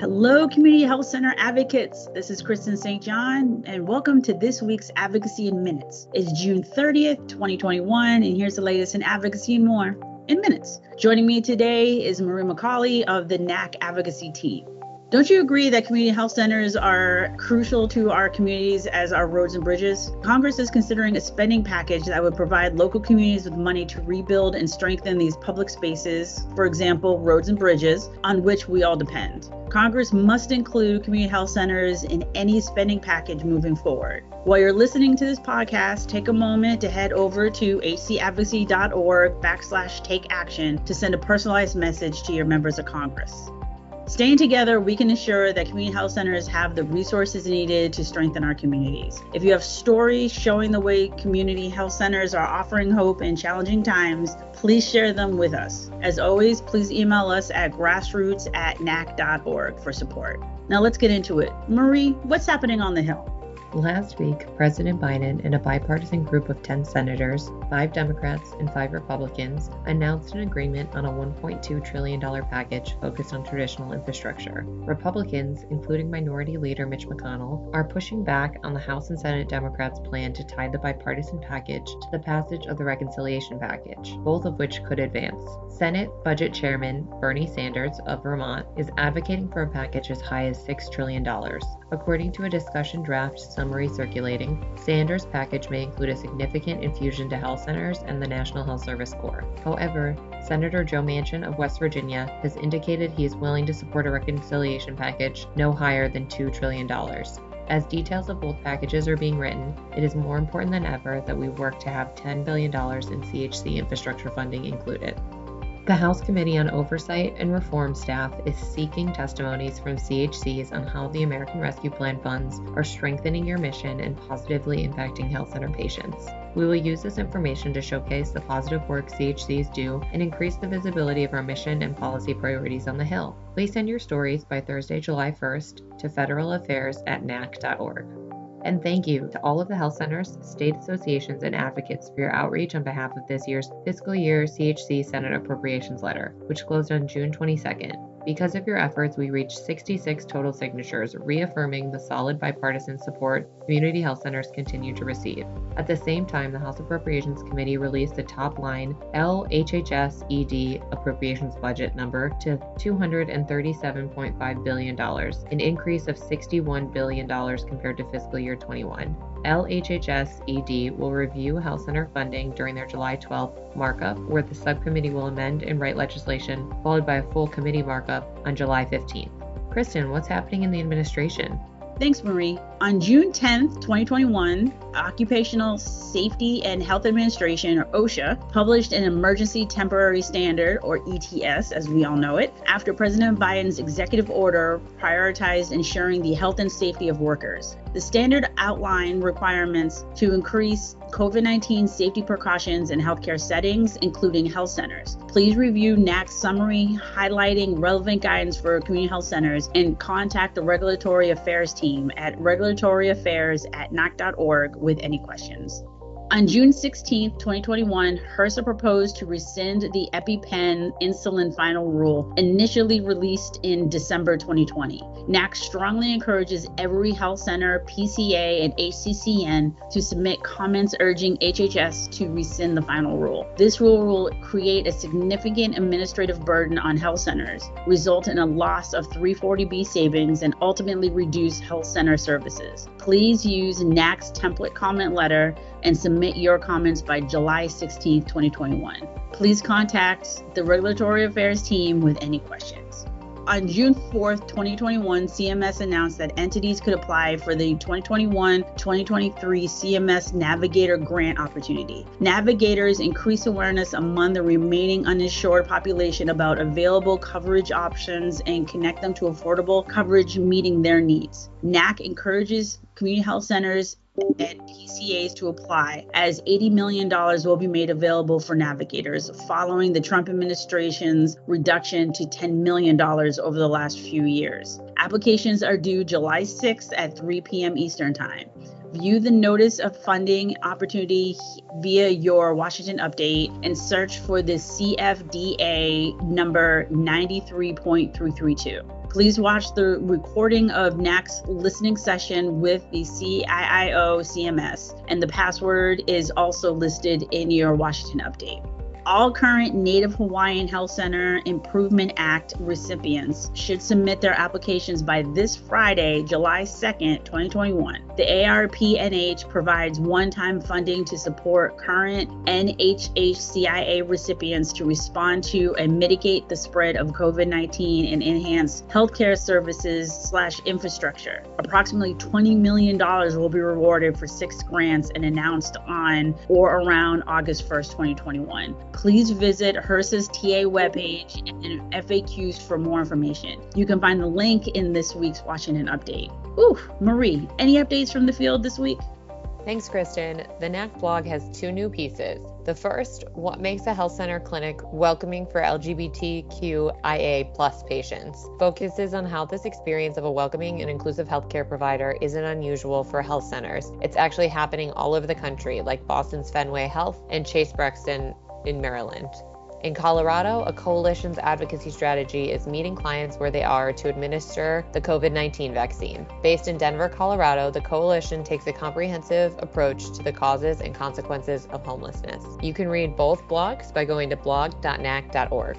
Hello, Community Health Center advocates. This is Kristen St. John, and welcome to this week's Advocacy in Minutes. It's June 30th, 2021, and here's the latest in advocacy and more in minutes. Joining me today is Marie McCauley of the NACHC advocacy team. Don't you agree that community health centers are crucial to our communities as our roads and bridges? Congress is considering a spending package that would provide local communities with money to rebuild and strengthen these public spaces, for example, roads and bridges, on which we all depend. Congress must include community health centers in any spending package moving forward. While you're listening to this podcast, take a moment to head over to hcadvocacy.org backslash take action to send a personalized message to your members of Congress. Staying together, we can ensure that community health centers have the resources needed to strengthen our communities. If you have stories showing the way community health centers are offering hope in challenging times, please share them with us. As always, please email us at grassroots at nachc.org for support. Now let's get into it. Marie, what's happening on the Hill? Last week, President Biden and a bipartisan group of 10 senators, 5 Democrats, and 5 Republicans announced an agreement on a $1.2 trillion package focused on traditional infrastructure. Republicans, including Minority Leader Mitch McConnell, are pushing back on the House and Senate Democrats' plan to tie the bipartisan package to the passage of the reconciliation package, both of which could advance. Senate Budget Chairman Bernie Sanders of Vermont is advocating for a package as high as $6 trillion. According to a discussion draft summary circulating, Sanders' package may include a significant infusion to health centers and the National Health Service Corps. However, Senator Joe Manchin of West Virginia has indicated he is willing to support a reconciliation package no higher than $2 trillion. As details of both packages are being written, it is more important than ever that we work to have $10 billion in CHC infrastructure funding included. The House Committee on Oversight and Reform staff is seeking testimonies from CHCs on how the American Rescue Plan funds are strengthening your mission and positively impacting health center patients. We will use this information to showcase the positive work CHCs do and increase the visibility of our mission and policy priorities on the Hill. Please send your stories by Thursday, July 1st to federalaffairs at nachc.org. And thank you to all of the health centers, state associations, and advocates for your outreach on behalf of this year's fiscal year CHC Senate Appropriations Letter, which closed on June 22nd. Because of your efforts, we reached 66 total signatures, reaffirming the solid bipartisan support community health centers continue to receive. At the same time, the House Appropriations Committee released the top line LHHS ED appropriations budget number to $237.5 billion, an increase of $61 billion compared to fiscal year 21. LHHS ED will review health center funding during their July 12th markup, where the subcommittee will amend and write legislation, followed by a full committee markup on July 15th. Kristen, what's happening in the administration? Thanks, Marie. On June 10th, 2021, Occupational Safety and Health Administration, or OSHA, published an Emergency Temporary Standard, or ETS as we all know it, after President Biden's executive order prioritized ensuring the health and safety of workers. The standard outline requirements to increase COVID 19 safety precautions in healthcare settings, including health centers. Please review NACHC's summary highlighting relevant guidance for community health centers and contact the Regulatory Affairs team at regulatoryaffairs at nachc.org with any questions. On June 16, 2021, HRSA proposed to rescind the EpiPen insulin final rule, initially released in December 2020. NACHC strongly encourages every health center, PCA, and HCCN to submit comments urging HHS to rescind the final rule. This rule will create a significant administrative burden on health centers, result in a loss of 340B savings, and ultimately reduce health center services. Please use NACHC's template comment letter and submit your comments by July 16, 2021. Please contact the Regulatory Affairs team with any questions. On June 4th, 2021, CMS announced that entities could apply for the 2021 2023 CMS Navigator Grant opportunity. Navigators increase awareness among the remaining uninsured population about available coverage options and connect them to affordable coverage meeting their needs. NACHC encourages community health centers and PCAs to apply, as $80 million will be made available for navigators following the Trump administration's reduction to $10 million over the last few years. Applications are due July 6th at 3 p.m. Eastern Time. View the notice of funding opportunity via your Washington update and search for the CFDA number 93.332. Please watch the recording of NACHC's listening session with the CCIIO CMS, and the password is also listed in your Washington update all current Native Hawaiian Health Center Improvement Act recipients should submit their applications by this Friday, July 2nd, 2021. The ARPNH provides one time funding to support current NHHCIA recipients to respond to and mitigate the spread of COVID 19 and enhance healthcare services slash infrastructure. Approximately $20 million will be rewarded for six grants and announced on or around August 1st, 2021 please visit HRSA's TA webpage and FAQs for more information. You can find the link in this week's Washington Update. Ooh, Marie, any updates from the field this week? Thanks, Kristen. The NACHC blog has two new pieces. The first, What Makes a Health Center Clinic Welcoming for LGBTQIA plus patients, focuses on how this experience of a welcoming and inclusive healthcare provider isn't unusual for health centers. It's actually happening all over the country, like Boston's Fenway Health and Chase Brexton in Maryland. In Colorado, a coalition's advocacy strategy is meeting clients where they are to administer the COVID 19 vaccine. Based in Denver, Colorado, the coalition takes a comprehensive approach to the causes and consequences of homelessness. You can read both blogs by going to blog.nachc.org.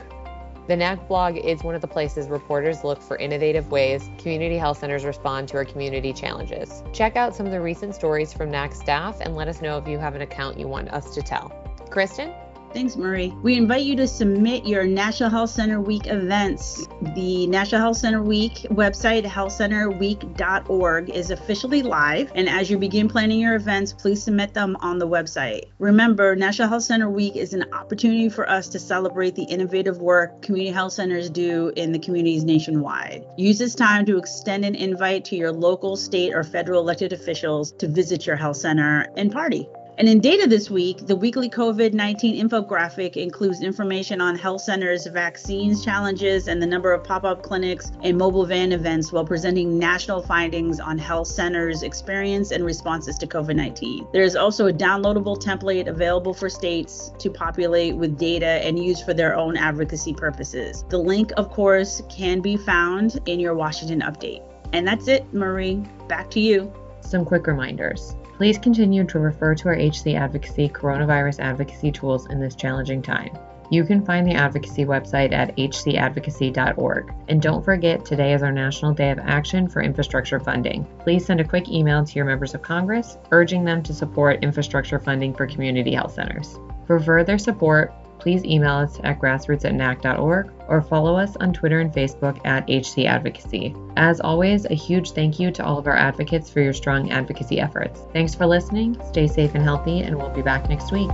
The NACHC blog is one of the places reporters look for innovative ways community health centers respond to our community challenges. Check out some of the recent stories from NACHC staff and let us know if you have an account you want us to tell. Kristen? Thanks, Marie. We invite you to submit your National Health Center Week events. The National Health Center Week website, healthcenterweek.org, is officially live. And as you begin planning your events, please submit them on the website. Remember, National Health Center Week is an opportunity for us to celebrate the innovative work community health centers do in the communities nationwide. Use this time to extend an invite to your local, state, or federal elected officials to visit your health center and party. And in data this week, the weekly COVID 19 infographic includes information on health centers' vaccines challenges and the number of pop up clinics and mobile van events while presenting national findings on health centers' experience and responses to COVID 19. There is also a downloadable template available for states to populate with data and use for their own advocacy purposes. The link, of course, can be found in your Washington update. And that's it, Marie. Back to you. Some quick reminders. Please continue to refer to our HC Advocacy coronavirus advocacy tools in this challenging time. You can find the advocacy website at hcadvocacy.org. And don't forget, today is our National Day of Action for Infrastructure Funding. Please send a quick email to your members of Congress urging them to support infrastructure funding for community health centers. For further support, please email us at grassroots at nachc.org or follow us on Twitter and Facebook at HC Advocacy. As always, a huge thank you to all of our advocates for your strong advocacy efforts. Thanks for listening, stay safe and healthy, and we'll be back next week.